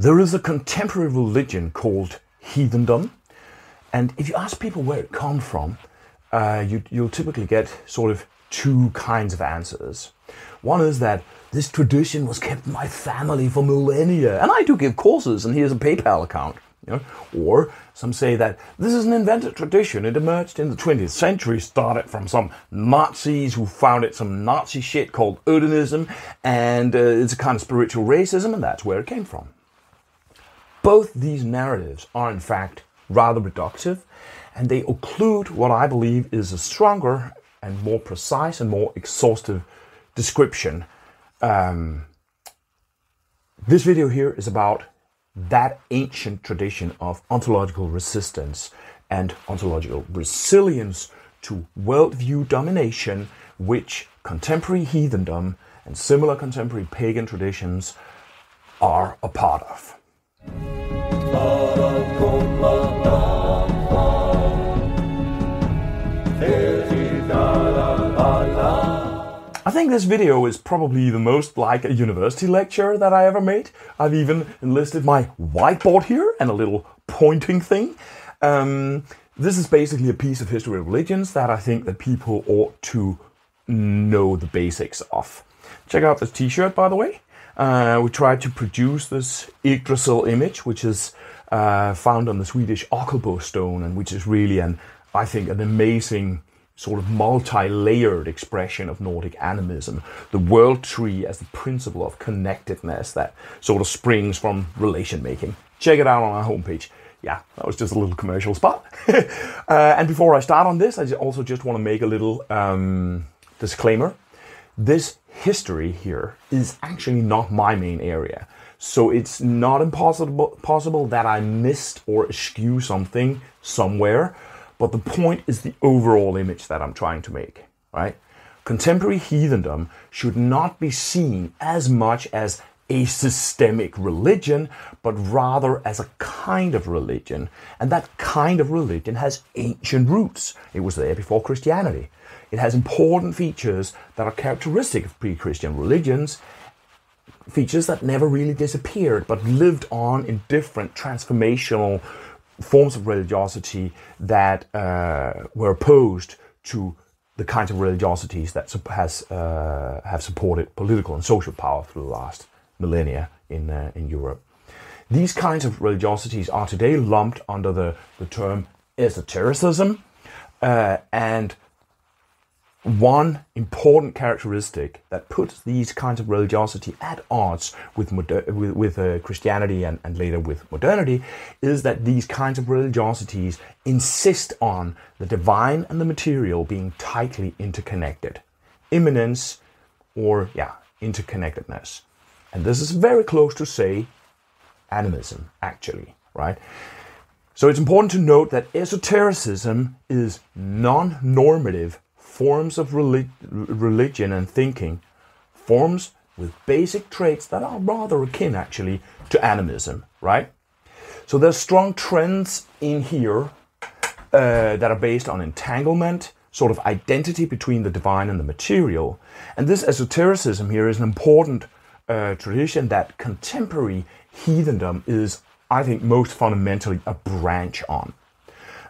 There is a contemporary religion called heathendom, and if you ask people where it comes from, uh, you, you'll typically get sort of two kinds of answers. One is that this tradition was kept in my family for millennia, and I do give courses, and here's a PayPal account. You know? Or some say that this is an invented tradition. It emerged in the 20th century, started from some Nazis who founded some Nazi shit called Odinism, and uh, it's a kind of spiritual racism, and that's where it came from. Both these narratives are, in fact, rather reductive, and they occlude what I believe is a stronger and more precise and more exhaustive description. Um, this video here is about that ancient tradition of ontological resistance and ontological resilience to worldview domination, which contemporary heathendom and similar contemporary pagan traditions are a part of. I think this video is probably the most like a university lecture that I ever made. I've even enlisted my whiteboard here and a little pointing thing. Um, this is basically a piece of history of religions that I think that people ought to know the basics of. Check out this t-shirt, by the way. Uh, we tried to produce this Yggdrasil image, which is uh, found on the Swedish Ockelbo stone, and which is really an, I think, an amazing sort of multi-layered expression of Nordic animism. The world tree as the principle of connectedness that sort of springs from relation making. Check it out on our homepage. Yeah, that was just a little commercial spot. uh, and before I start on this, I also just want to make a little um, disclaimer. This history here is actually not my main area. So it's not impossible possible that I missed or eschew something somewhere. But the point is the overall image that I'm trying to make, right? Contemporary heathendom should not be seen as much as a systemic religion, but rather as a kind of religion. And that kind of religion has ancient roots. It was there before Christianity. It has important features that are characteristic of pre Christian religions, features that never really disappeared, but lived on in different transformational forms of religiosity that uh, were opposed to the kinds of religiosities that has uh, have supported political and social power through the last millennia in uh, in Europe. These kinds of religiosities are today lumped under the, the term esotericism, uh, and one important characteristic that puts these kinds of religiosity at odds with, moder- with, with uh, Christianity and, and later with modernity is that these kinds of religiosities insist on the divine and the material being tightly interconnected. Immanence or, yeah, interconnectedness. And this is very close to, say, animism, actually, right? So it's important to note that esotericism is non normative forms of relig- religion and thinking, forms with basic traits that are rather akin actually to animism, right? So there's strong trends in here uh, that are based on entanglement, sort of identity between the divine and the material. And this esotericism here is an important uh, tradition that contemporary heathendom is, I think, most fundamentally a branch on.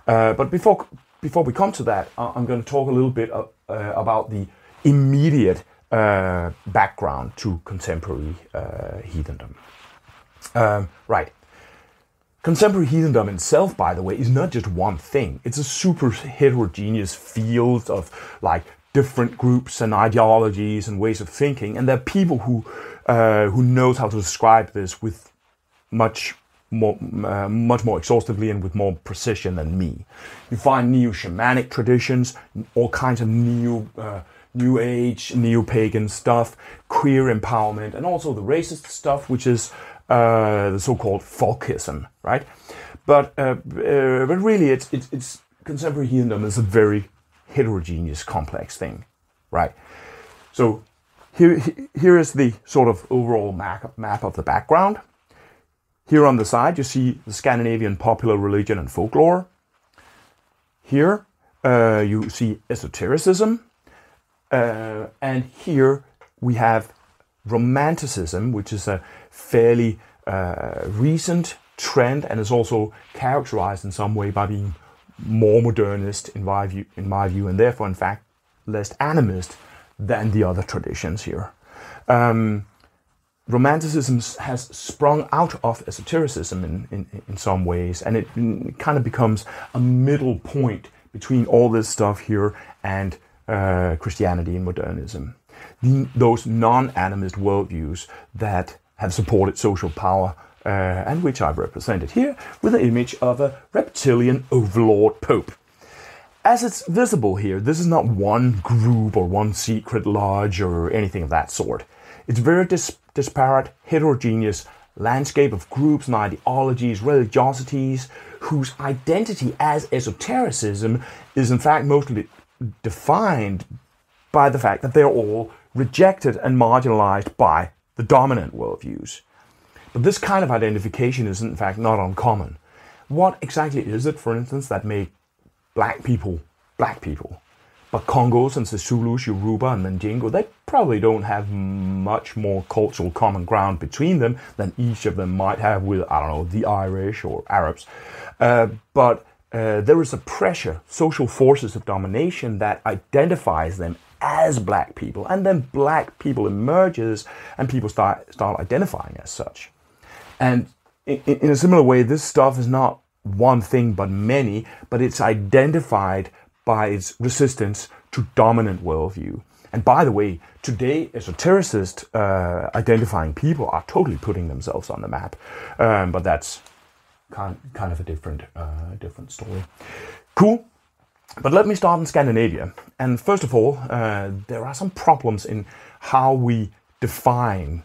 Uh, but before before we come to that, I'm going to talk a little bit uh, uh, about the immediate uh, background to contemporary uh, heathendom. Um, right. Contemporary heathendom itself, by the way, is not just one thing. It's a super heterogeneous field of like different groups and ideologies and ways of thinking, and there are people who uh, who knows how to describe this with much more, uh, much more exhaustively and with more precision than me. You find new shamanic traditions, all kinds of new. uh, new age, neo-pagan stuff, queer empowerment, and also the racist stuff, which is uh, the so-called folkism, right? But uh, uh, but really, it's, it's it's contemporary heathendom is a very heterogeneous, complex thing, right? So here here is the sort of overall map map of the background. Here on the side, you see the Scandinavian popular religion and folklore. Here, uh, you see esotericism. Uh, and here we have romanticism, which is a fairly uh, recent trend and is also characterized in some way by being more modernist in my view, in my view, and therefore, in fact, less animist than the other traditions here. Um, Romanticism has sprung out of esotericism in, in, in some ways, and it, it kind of becomes a middle point between all this stuff here and uh, Christianity and modernism. The, those non animist worldviews that have supported social power uh, and which I've represented here with an image of a reptilian overlord pope. As it's visible here, this is not one group or one secret lodge or anything of that sort. It's very dis- disparate, heterogeneous landscape of groups and ideologies, religiosities, whose identity as esotericism is in fact mostly defined by the fact that they're all rejected and marginalized by the dominant worldviews. But this kind of identification is in fact not uncommon. What exactly is it, for instance, that make black people black people? But Congos and Zulus, Yoruba and Mandingo, they probably don't have much more cultural common ground between them than each of them might have with, I don't know, the Irish or Arabs. Uh, but uh, there is a pressure, social forces of domination that identifies them as black people, and then black people emerges and people start, start identifying as such. And in, in a similar way, this stuff is not one thing but many, but it's identified by its resistance to dominant worldview. And by the way, today esotericist uh, identifying people are totally putting themselves on the map, um, but that's kind kind of a different uh, different story. Cool. But let me start in Scandinavia. And first of all, uh, there are some problems in how we define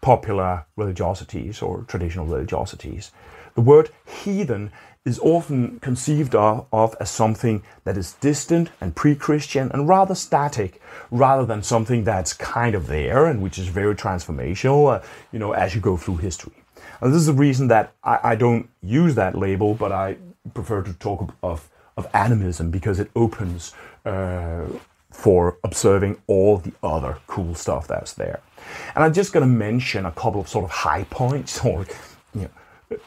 popular religiosities or traditional religiosities. The word heathen is often conceived of, of, as something that is distant and pre-Christian and rather static, rather than something that's kind of there and which is very transformational, uh, you know, as you go through history. And this is the reason that I, I, don't use that label, but I prefer to talk of, of animism because it opens uh, for observing all the other cool stuff that's there. And I'm just going to mention a couple of sort of high points or,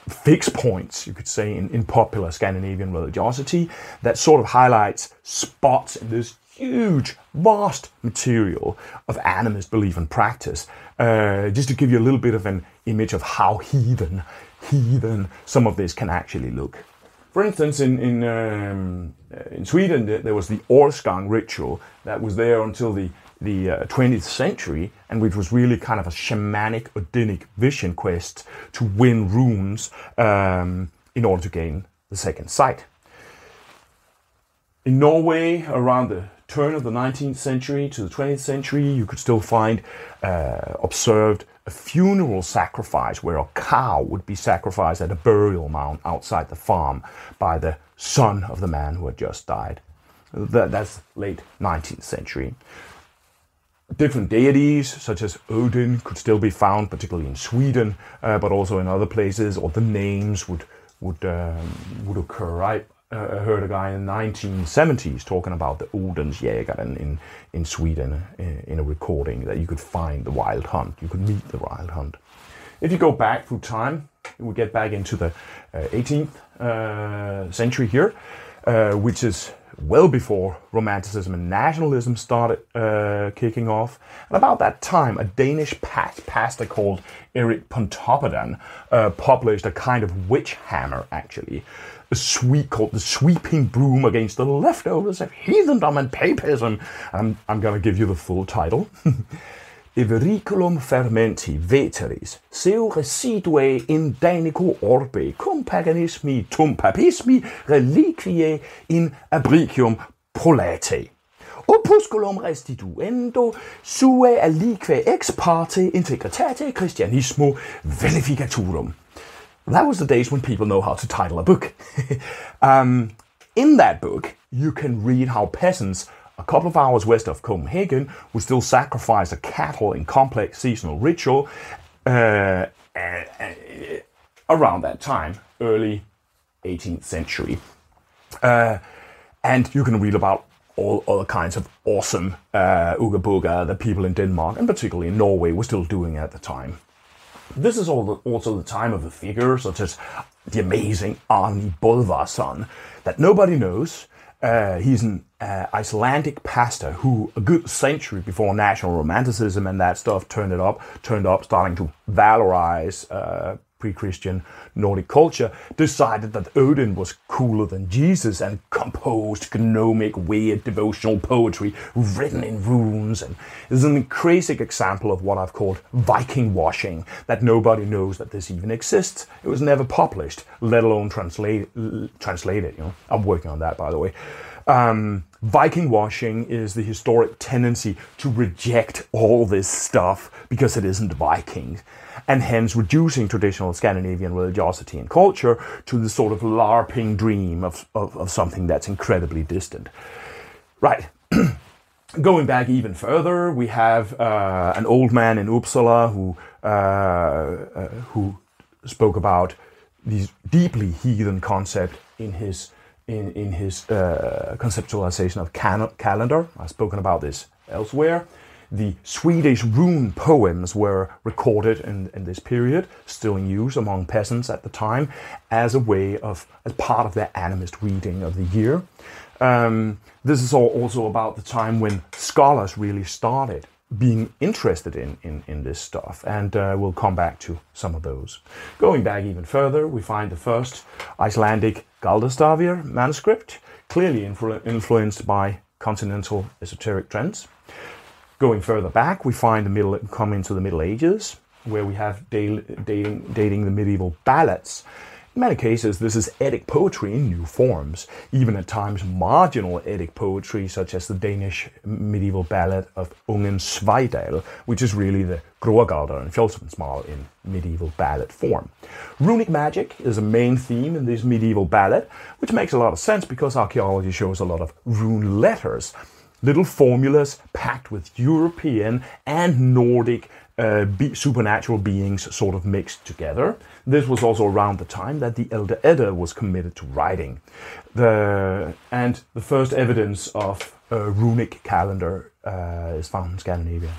fixed points, you could say, in, in popular Scandinavian religiosity that sort of highlights spots in this huge, vast material of animist belief and practice, uh, just to give you a little bit of an image of how heathen, heathen some of this can actually look. For instance, in in, um, in Sweden, there was the Årsgång ritual that was there until the the uh, 20th century, and which was really kind of a shamanic Odinic vision quest to win runes um, in order to gain the second sight. In Norway, around the turn of the 19th century to the 20th century, you could still find uh, observed a funeral sacrifice where a cow would be sacrificed at a burial mound outside the farm by the son of the man who had just died. That's late 19th century. Different deities, such as Odin, could still be found, particularly in Sweden, uh, but also in other places, or the names would would um, would occur. I uh, heard a guy in the 1970s talking about the Odensjägaren in in Sweden in, uh, in a recording that you could find the wild hunt, you could meet the wild hunt. If you go back through time, we get back into the uh, 18th uh, century here, uh, which is well before Romanticism and nationalism started uh, kicking off. And about that time, a Danish pastor called Erik Pontoppidan uh, published a kind of witch hammer, actually, a sweep called the Sweeping Broom Against the Leftovers of Heathendom and Papism. I'm, I'm going to give you the full title. Everriculum fermenti veteris, seu residue in Danico orbe, cum paganismi tum papismi reliquiae in abricium prolate. Opusculum restituendo sue alique ex parte integritate Christianismo verificaturum. That was the days when people know how to title a book. um, in that book, you can read how peasants a couple of hours west of Copenhagen, would still sacrifice a cattle in complex seasonal ritual uh, uh, around that time, early 18th century. Uh, and you can read about all other kinds of awesome uh, Ooga Booga that people in Denmark, and particularly in Norway, were still doing at the time. This is also the time of a figure such as the amazing Árni Böðvarsson that nobody knows. Uh, he's an uh, Icelandic pastor who, a good century before National Romanticism and that stuff turned it up, turned up, starting to valorize uh, pre-Christian Nordic culture, decided that Odin was cooler than Jesus and composed gnomic, weird devotional poetry written in runes. And this is an crazy example of what I've called Viking washing, that nobody knows that this even exists. It was never published, let alone translate, translated. You know, I'm working on that, by the way. Um, Viking washing is the historic tendency to reject all this stuff because it isn't Viking and hence reducing traditional Scandinavian religiosity and culture to the sort of LARPing dream of, of, of something that's incredibly distant. Right. Going back even further, we have uh, an old man in Uppsala who uh, uh, who spoke about these deeply heathen concept in his in in his uh, conceptualization of calendar. I've spoken about this elsewhere the Swedish rune poems were recorded in, in this period, still in use among peasants at the time, as a way of, as part of their animist reading of the year. Um, this is also about the time when scholars really started being interested in, in, in this stuff, and uh, we'll come back to some of those. Going back even further, we find the first Icelandic Galdrastafir manuscript, clearly influ- influenced by continental esoteric trends. Going further back, we find the middle, come into the Middle Ages, where we have dating, dating the medieval ballads. In many cases, this is Eddic poetry in new forms, even at times marginal Eddic poetry, such as the Danish medieval ballad of Ungen Svejdahl, which is really the Gróagaldr and Fjölsvinnsmál in medieval ballad form. Runic magic is a main theme in this medieval ballad, which makes a lot of sense because archaeology shows a lot of rune letters little formulas packed with European and Nordic uh, be- supernatural beings sort of mixed together. This was also around the time that the Elder Edda was committed to writing. The, and the first evidence of a runic calendar uh, is found in Scandinavia.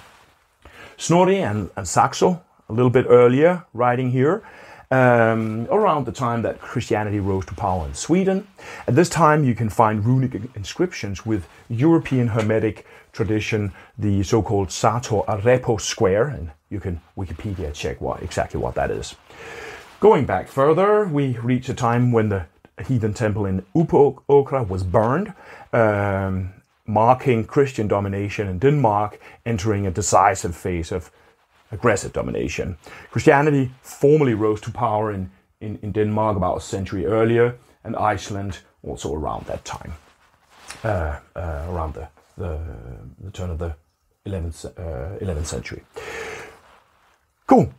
Snorri and, and Saxo, a little bit earlier, writing here, um, around the time that Christianity rose to power in Sweden. At this time, you can find runic inscriptions with European Hermetic tradition, the so-called Sator Arepo square, and you can Wikipedia check what exactly what that is. Going back further, we reach a time when the heathen temple in Uppåkra was burned, um, marking Christian domination in Denmark, entering a decisive phase of aggressive domination. Christianity formally rose to power in, in, in Denmark about a century earlier, and Iceland also around that time, uh, uh, around the, the, the, turn of the 11th, uh, 11th century. Cool.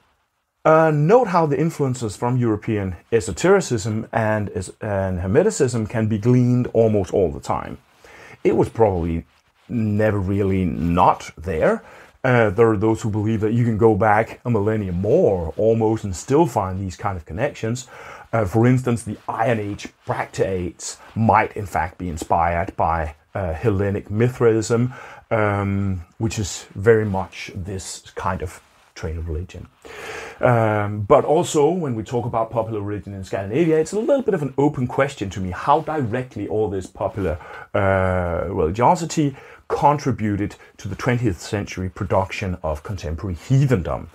Uh, note how the influences from European esotericism and, and Hermeticism can be gleaned almost all the time. It was probably never really not there, uh, there are those who believe that you can go back a millennium more almost and still find these kind of connections. Uh, for instance, the Iron Age Bracteates might in fact be inspired by uh, Hellenic Mithraism, um, which is very much this kind of train of religion. Um, but also, when we talk about popular religion in Scandinavia, it's a little bit of an open question to me how directly all this popular uh, religiosity contributed to the 20th century production of contemporary heathendom.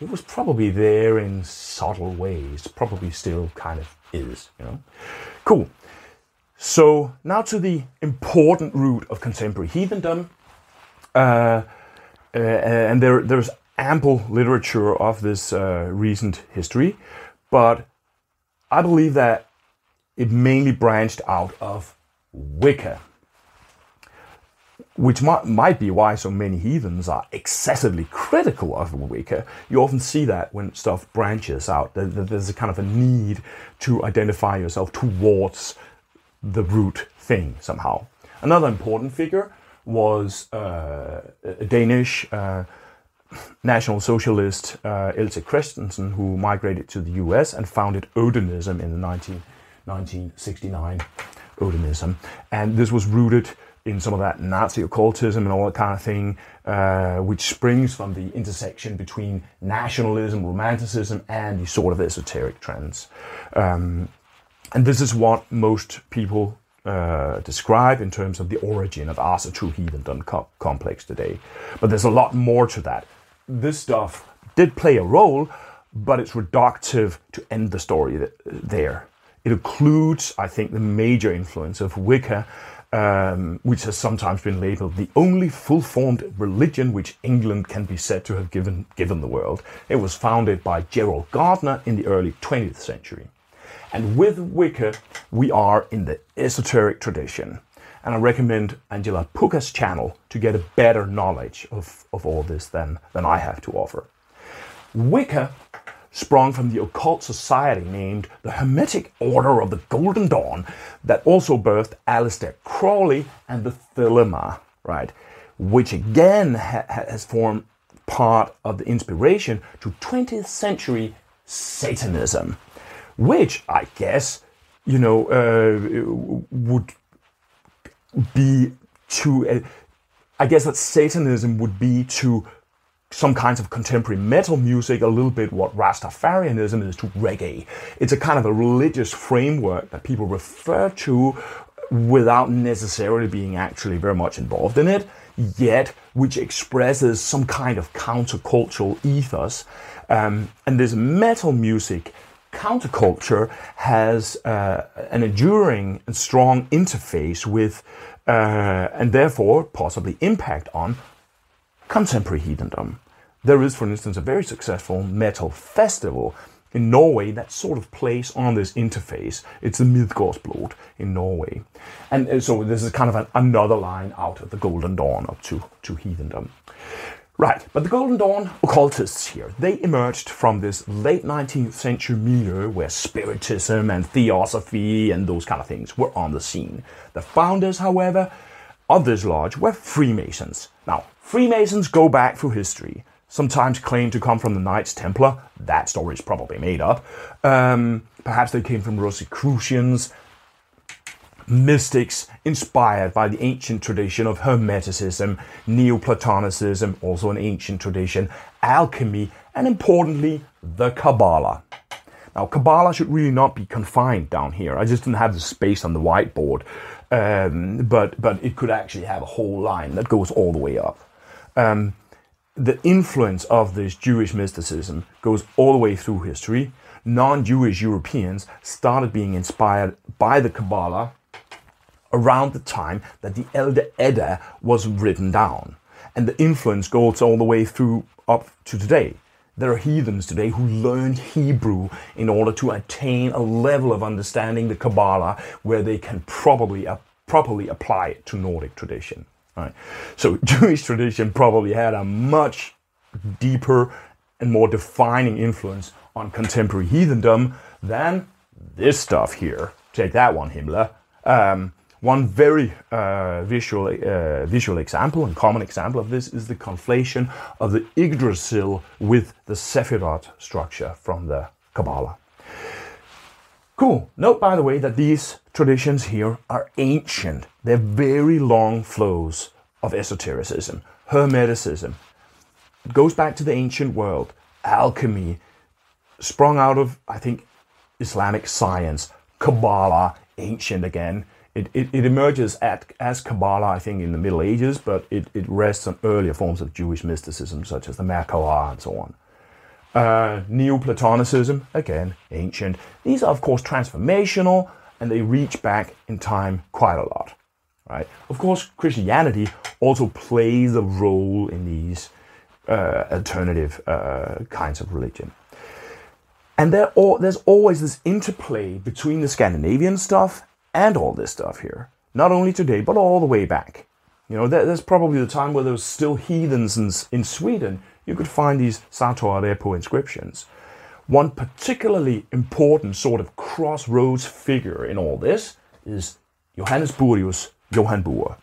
It was probably there in subtle ways, probably still kind of is, you know. Cool. So now to the important root of contemporary heathendom. Uh, uh, and there, there's ample literature of this uh, recent history, but I believe that it mainly branched out of Wicca which might, might be why so many heathens are excessively critical of Wicca. You often see that when stuff branches out, that there's a kind of a need to identify yourself towards the root thing somehow. Another important figure was uh, a Danish uh, National Socialist uh, Else Christensen, who migrated to the US and founded Odinism in 19, 1969. Odinism. And this was rooted in some of that Nazi occultism and all that kind of thing, uh, which springs from the intersection between nationalism, romanticism, and the sort of esoteric trends. Um, and this is what most people uh, describe in terms of the origin of Ásatrú Heathendom co- complex today. But there's a lot more to that. This stuff did play a role, but it's reductive to end the story th- there. It includes, I think, the major influence of Wicca um, which has sometimes been labeled the only full-formed religion which England can be said to have given, given the world. It was founded by Gerald Gardner in the early 20th century. And with Wicca, we are in the esoteric tradition. And I recommend Angela Puca's channel to get a better knowledge of, of all this than, than I have to offer. Wicca sprung from the occult society named the Hermetic Order of the Golden Dawn that also birthed Aleister Crowley and the Thelema, right? Which again ha- has formed part of the inspiration to 20th century Satanism, which I guess, you know, uh, would be to, uh, I guess that Satanism would be to some kinds of contemporary metal music, a little bit what Rastafarianism is to reggae. It's a kind of a religious framework that people refer to without necessarily being actually very much involved in it, yet which expresses some kind of countercultural ethos. Um, and this metal music counterculture has uh, an enduring and strong interface with, uh, and therefore possibly impact on contemporary heathendom. There is, for instance, a very successful metal festival in Norway that sort of plays on this interface. It's the Midgardsblot in Norway. And uh, so this is kind of an, another line out of the Golden Dawn up to, to heathendom. Right, but the Golden Dawn occultists here, they emerged from this late 19th century milieu where spiritism and theosophy and those kind of things were on the scene. The founders, however, of this lodge were Freemasons. Now, Freemasons go back through history, sometimes claim to come from the Knights Templar. That story is probably made up. Um, perhaps they came from Rosicrucians, mystics inspired by the ancient tradition of Hermeticism, Neoplatonicism, also an ancient tradition, alchemy, and importantly, the Kabbalah. Now, Kabbalah should really not be confined down here. I just didn't have the space on the whiteboard, um, but but it could actually have a whole line that goes all the way up. Um, the influence of this Jewish mysticism goes all the way through history. Non Jewish Europeans started being inspired by the Kabbalah around the time that the Elder Edda was written down. And the influence goes all the way through up to today. There are heathens today who learn Hebrew in order to attain a level of understanding the Kabbalah where they can probably uh, properly apply it to Nordic tradition. Right? So Jewish tradition probably had a much deeper and more defining influence on contemporary heathendom than this stuff here. Take that one, Himmler. Um, one very uh, visual, uh, visual example and common example of this is the conflation of the Yggdrasil with the Sephiroth structure from the Kabbalah. Cool. Note, by the way, that these traditions here are ancient. They're very long flows of esotericism, Hermeticism. It goes back to the ancient world. Alchemy, sprung out of, I think, Islamic science. Kabbalah, ancient again. It, it, it emerges at, as Kabbalah, I think, in the Middle Ages, but it, it rests on earlier forms of Jewish mysticism, such as the Merkabah and so on. Uh, Neoplatonicism, again, ancient. These are, of course, transformational and they reach back in time quite a lot. Right? Of course, Christianity also plays a role in these uh, alternative uh, kinds of religion. And there there's always this interplay between the Scandinavian stuff and all this stuff here. Not only today, but all the way back. You know, there's probably the time where there was still heathens in, in Sweden. You could find these Sator Arepo inscriptions. One particularly important sort of crossroads figure in all this is Johannes Bureus Johan Bure.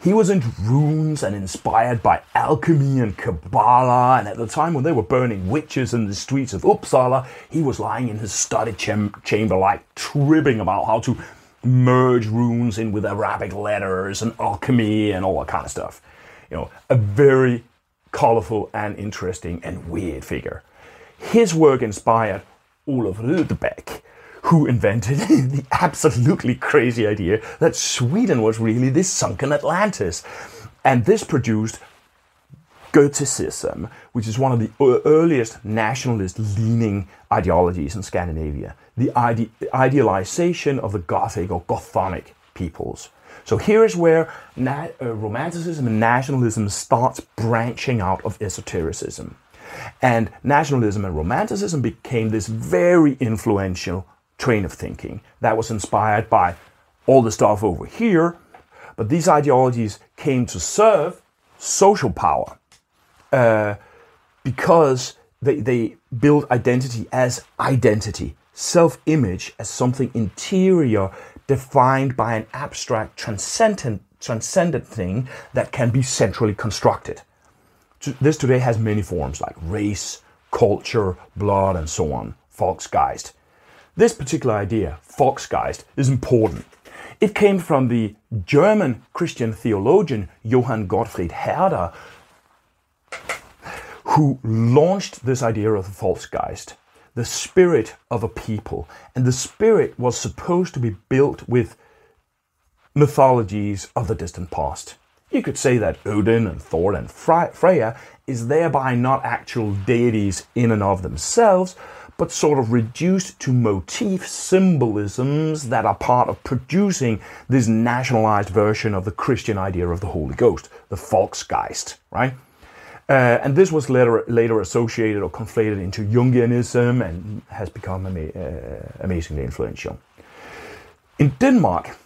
He was into runes and inspired by alchemy and Kabbalah, and at the time when they were burning witches in the streets of Uppsala, he was lying in his study cham- chamber, like tripping about how to merge runes in with Arabic letters and alchemy and all that kind of stuff. You know, a very colorful and interesting and weird figure. His work inspired Olof Rudbeck, who invented the absolutely crazy idea that Sweden was really this sunken Atlantis. And this produced Goticism, which is one of the earliest nationalist leaning ideologies in Scandinavia, the ide- idealization of the Gothic or Gothonic peoples. So here is where uh, Romanticism and nationalism starts branching out of esotericism. And nationalism and Romanticism became this very influential train of thinking that was inspired by all the stuff over here. But these ideologies came to serve social power uh, because they, they build identity as identity, self image as something interior defined by an abstract, transcendent, transcendent thing that can be centrally constructed. This today has many forms like race, culture, blood, and so on, Volksgeist. This particular idea, Volksgeist, is important. It came from the German Christian theologian Johann Gottfried Herder, who launched this idea of the Volksgeist, the spirit of a people. And the spirit was supposed to be built with mythologies of the distant past. You could say that Odin and Thor and Freya is thereby not actual deities in and of themselves, but sort of reduced to motif symbolisms that are part of producing this nationalized version of the Christian idea of the Holy Ghost, the Volksgeist, right? Uh, and this was later, later associated or conflated into Jungianism and has become ama- uh, amazingly influential. In Denmark,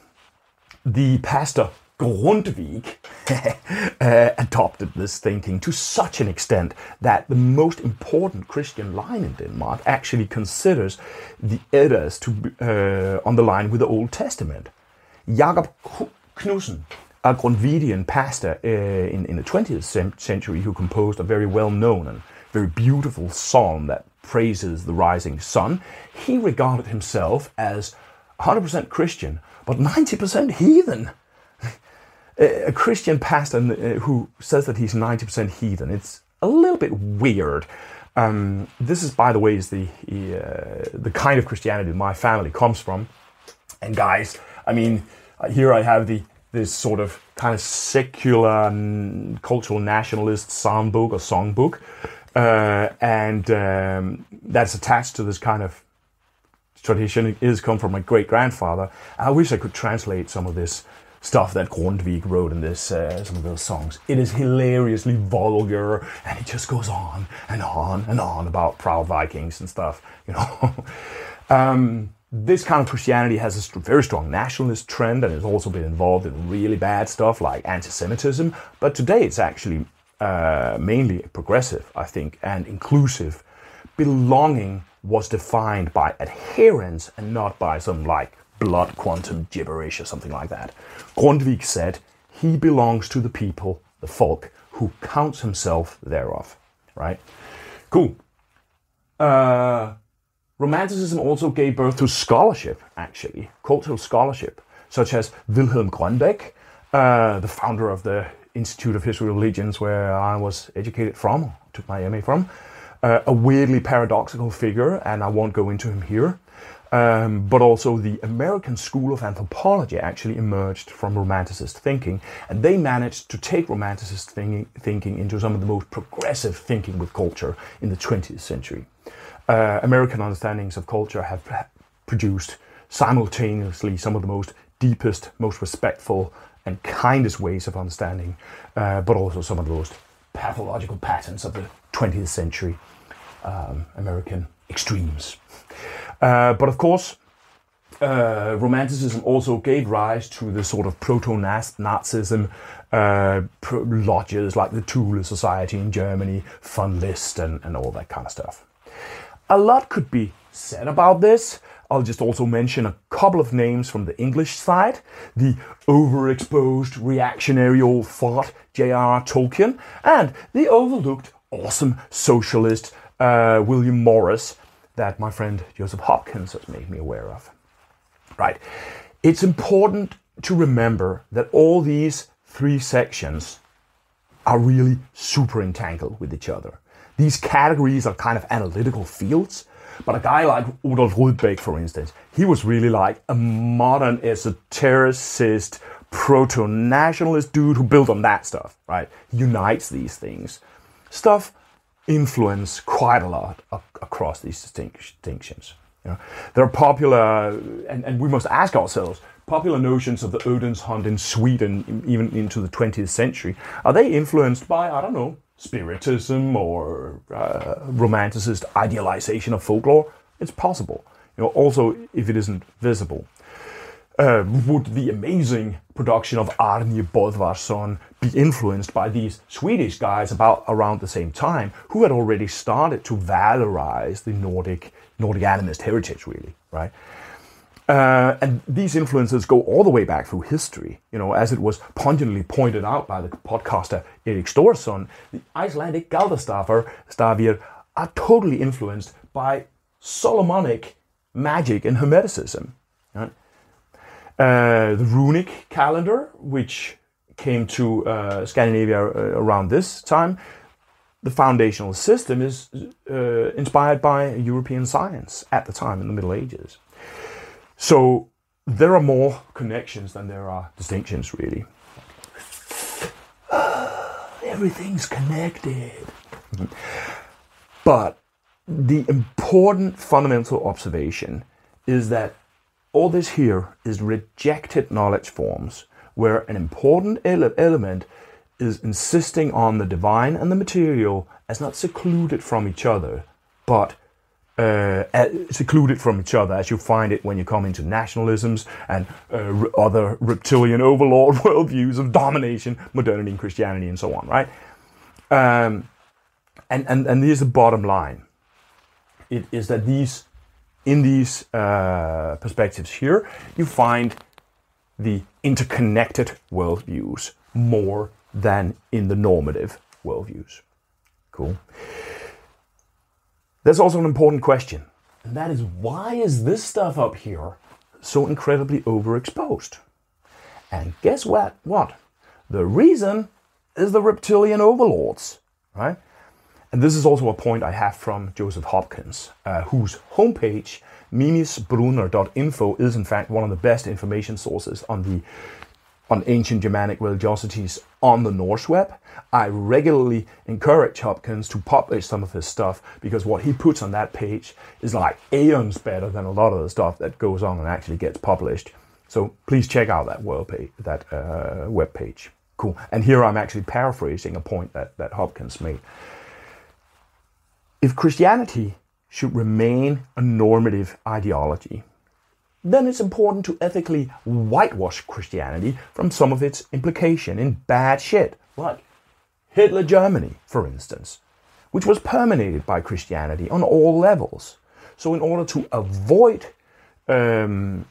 the pastor Grundtvig uh, adopted this thinking to such an extent that the most important Christian line in Denmark actually considers the Eddas to be uh, on the line with the Old Testament. Jakob Knudsen a Grundtvigian pastor uh, in, in the 20th century who composed a very well known and very beautiful psalm that praises the rising sun. He regarded himself as 100% Christian, but 90% heathen. a Christian pastor uh, who says that he's 90% heathen. It's a little bit weird. Um, this is, by the way, is the uh, the kind of Christianity my family comes from. And guys, I mean, here I have the this sort of kind of secular cultural nationalist songbook or songbook, uh, and um, that's attached to this kind of tradition. It is come from my great grandfather. I wish I could translate some of this stuff that Grundtvig wrote in this uh, some of those songs. It is hilariously vulgar, and it just goes on and on and on about proud Vikings and stuff. You know. um, this kind of Christianity has a very strong nationalist trend and has also been involved in really bad stuff like anti Semitism. But today it's actually uh, mainly progressive, I think, and inclusive. Belonging was defined by adherence and not by some like blood quantum gibberish or something like that. Grundtvig said he belongs to the people, the folk, who counts himself thereof. Right? Cool. Uh, Romanticism also gave birth to scholarship, actually, cultural scholarship, such as Wilhelm Grønbech, uh, the founder of the Institute of History of Religions, where I was educated from, took my MA from, uh, a weirdly paradoxical figure, and I won't go into him here. Um, but also the American School of Anthropology actually emerged from Romanticist thinking, and they managed to take Romanticist thinking, thinking into some of the most progressive thinking with culture in the 20th century uh, American understandings of culture have produced simultaneously some of the most deepest, most respectful, and kindest ways of understanding, uh, but also some of the most pathological patterns of the 20th century um, American extremes. Uh, but of course, uh, Romanticism also gave rise to the sort of proto-Nazism uh, lodges like the Thule Society in Germany, von List, and, and all that kind of stuff. A lot could be said about this. I'll just also mention a couple of names from the English side. The overexposed reactionary old fart J.R.R. Tolkien and the overlooked awesome socialist uh, William Morris that my friend Joseph Hopkins has made me aware of. Right. It's important to remember that all these three sections are really super entangled with each other. These categories are kind of analytical fields, but a guy like Rudolf Rudbeck, for instance, he was really like a modern esotericist, proto nationalist dude who built on that stuff, right? Unites these things. Stuff influence quite a lot across these distinctions. You know, there are popular, and, and we must ask ourselves, popular notions of the Odin's hunt in Sweden, even into the 20th century, are they influenced by, I don't know, spiritism or uh, romanticist idealization of folklore? It's possible. You know, also if it isn't visible. Uh, would the amazing production of Árni Böðvarsson be influenced by these Swedish guys about around the same time who had already started to valorize the Nordic Nordic animist heritage, really, right? Uh, and these influences go all the way back through history. You know, as it was pungently pointed out by the podcaster Erik Storsson, the Icelandic Galdrastafir are totally influenced by Solomonic magic and Hermeticism. Right? Uh, the runic calendar, which came to uh, Scandinavia uh, around this time, the foundational system is uh, inspired by European science at the time in the Middle Ages. So there are more connections than there are distinctions, really. Everything's connected. Mm-hmm. But the important fundamental observation is that all this here is rejected knowledge forms where an important ele- element is insisting on the divine and the material as not secluded from each other, but uh, secluded from each other, as you find it when you come into nationalisms and uh, other reptilian overlord worldviews of domination, modernity, and Christianity, and so on, right? Um, and, and, and here's the bottom line it is that these, in these uh, perspectives here, you find the interconnected worldviews more than in the normative worldviews. Cool. There's also an important question, and that is why is this stuff up here so incredibly overexposed? And guess what? What? The reason is the reptilian overlords, right? And this is also a point I have from Joseph Hopkins, uh, whose homepage, mimisbrunnr.info, is in fact one of the best information sources on the on ancient Germanic religiosities on the Norse web. I regularly encourage Hopkins to publish some of his stuff because what he puts on that page is like aeons better than a lot of the stuff that goes on and actually gets published. So please check out that web page, that uh, web page. Cool. And here I'm actually paraphrasing a point that, that Hopkins made. If Christianity should remain a normative ideology, then it's important to ethically whitewash Christianity from some of its implication in bad shit, like Hitler Germany, for instance, which was permeated by Christianity on all levels. So, in order to avoid, um,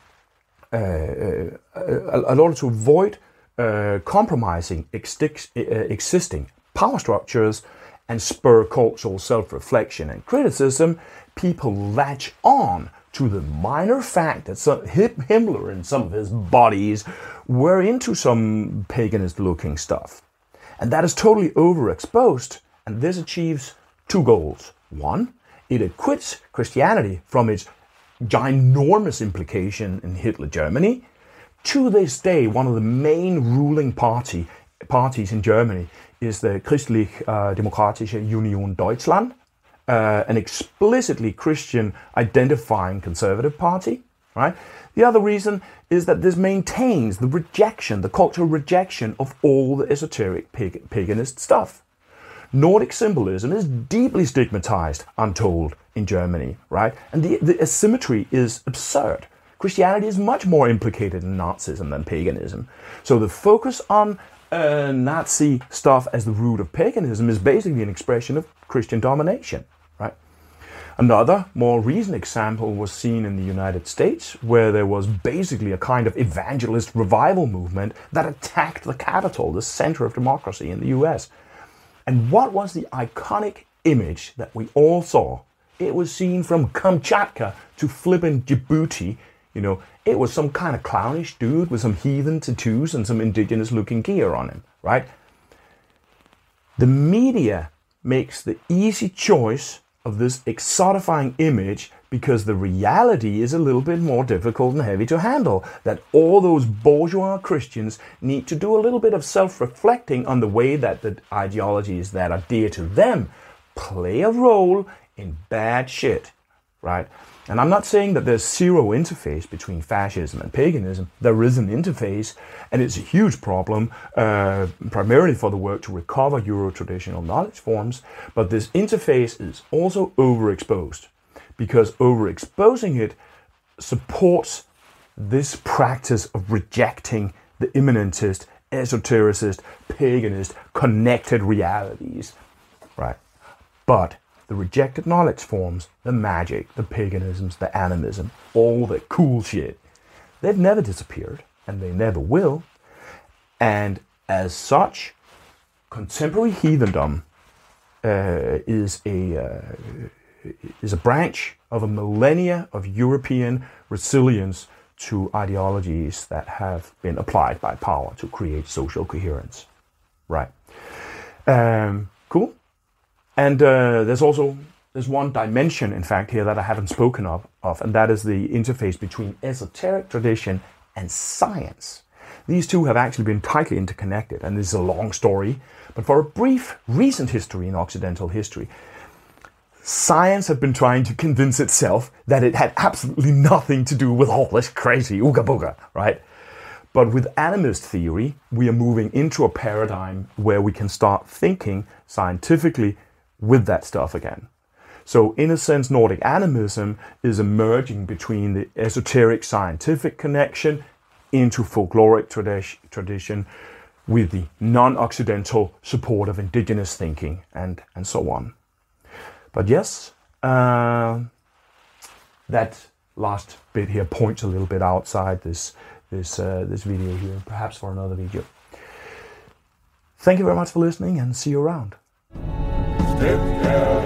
uh, uh, in order to avoid uh, compromising uh, existing power structures and spur cultural self-reflection and criticism, people latch on to the minor fact that some, Himmler and some of his bodies were into some paganist looking stuff. And that is totally overexposed, and this achieves two goals. One, it acquits Christianity from its ginormous implication in Hitler Germany. To this day, one of the main ruling party, parties in Germany is the Christlich uh, Demokratische Union Deutschland, uh, an explicitly Christian identifying conservative party, right? The other reason is that this maintains the rejection, the cultural rejection of all the esoteric pag- paganist stuff. Nordic symbolism is deeply stigmatized, untold, in Germany, right? And the, the asymmetry is absurd. Christianity is much more implicated in Nazism than paganism. So the focus on uh, Nazi stuff as the root of paganism is basically an expression of Christian domination? Another more recent example was seen in the United States, where there was basically a kind of evangelist revival movement that attacked the Capitol, the center of democracy in the US. And what was the iconic image that we all saw? It was seen from Kamchatka to flippin' Djibouti You know, it was some kind of clownish dude with some heathen tattoos and some indigenous looking gear on him, right? The media makes the easy choice of this exotifying image because the reality is a little bit more difficult and heavy to handle. That all those bourgeois Christians need to do a little bit of self reflecting on the way that the ideologies that are dear to them play a role in bad shit, right? And I'm not saying that there's zero interface between fascism and paganism. There is an interface, and it's a huge problem, uh, primarily for the work to recover Euro traditional knowledge forms. But this interface is also overexposed because overexposing it supports this practice of rejecting the immanentist, esotericist, paganist, connected realities, right? But the rejected knowledge forms, the magic, the paganisms, the animism, all the cool shit, they've never disappeared and they never will. And as such, contemporary heathendom uh, is a uh, is a branch of a millennia of European resilience to ideologies that have been applied by power to create social coherence. Right. Um, cool. And uh, there's also there's one dimension, in fact, here that I haven't spoken of, of, and that is the interface between esoteric tradition and science. These two have actually been tightly interconnected, and this is a long story. But for a brief recent history in Occidental history, science had been trying to convince itself that it had absolutely nothing to do with all this crazy ooga booga, right? But with animist theory, we are moving into a paradigm where we can start thinking scientifically with that stuff again. So, in a sense, Nordic animism is emerging between the esoteric scientific connection into folkloric tradi- tradition with the non Occidental support of indigenous thinking and, and so on. But yes, uh, that last bit here points a little bit outside this, this, uh, this video here, perhaps for another video. Thank you very much for listening and see you around. Step down,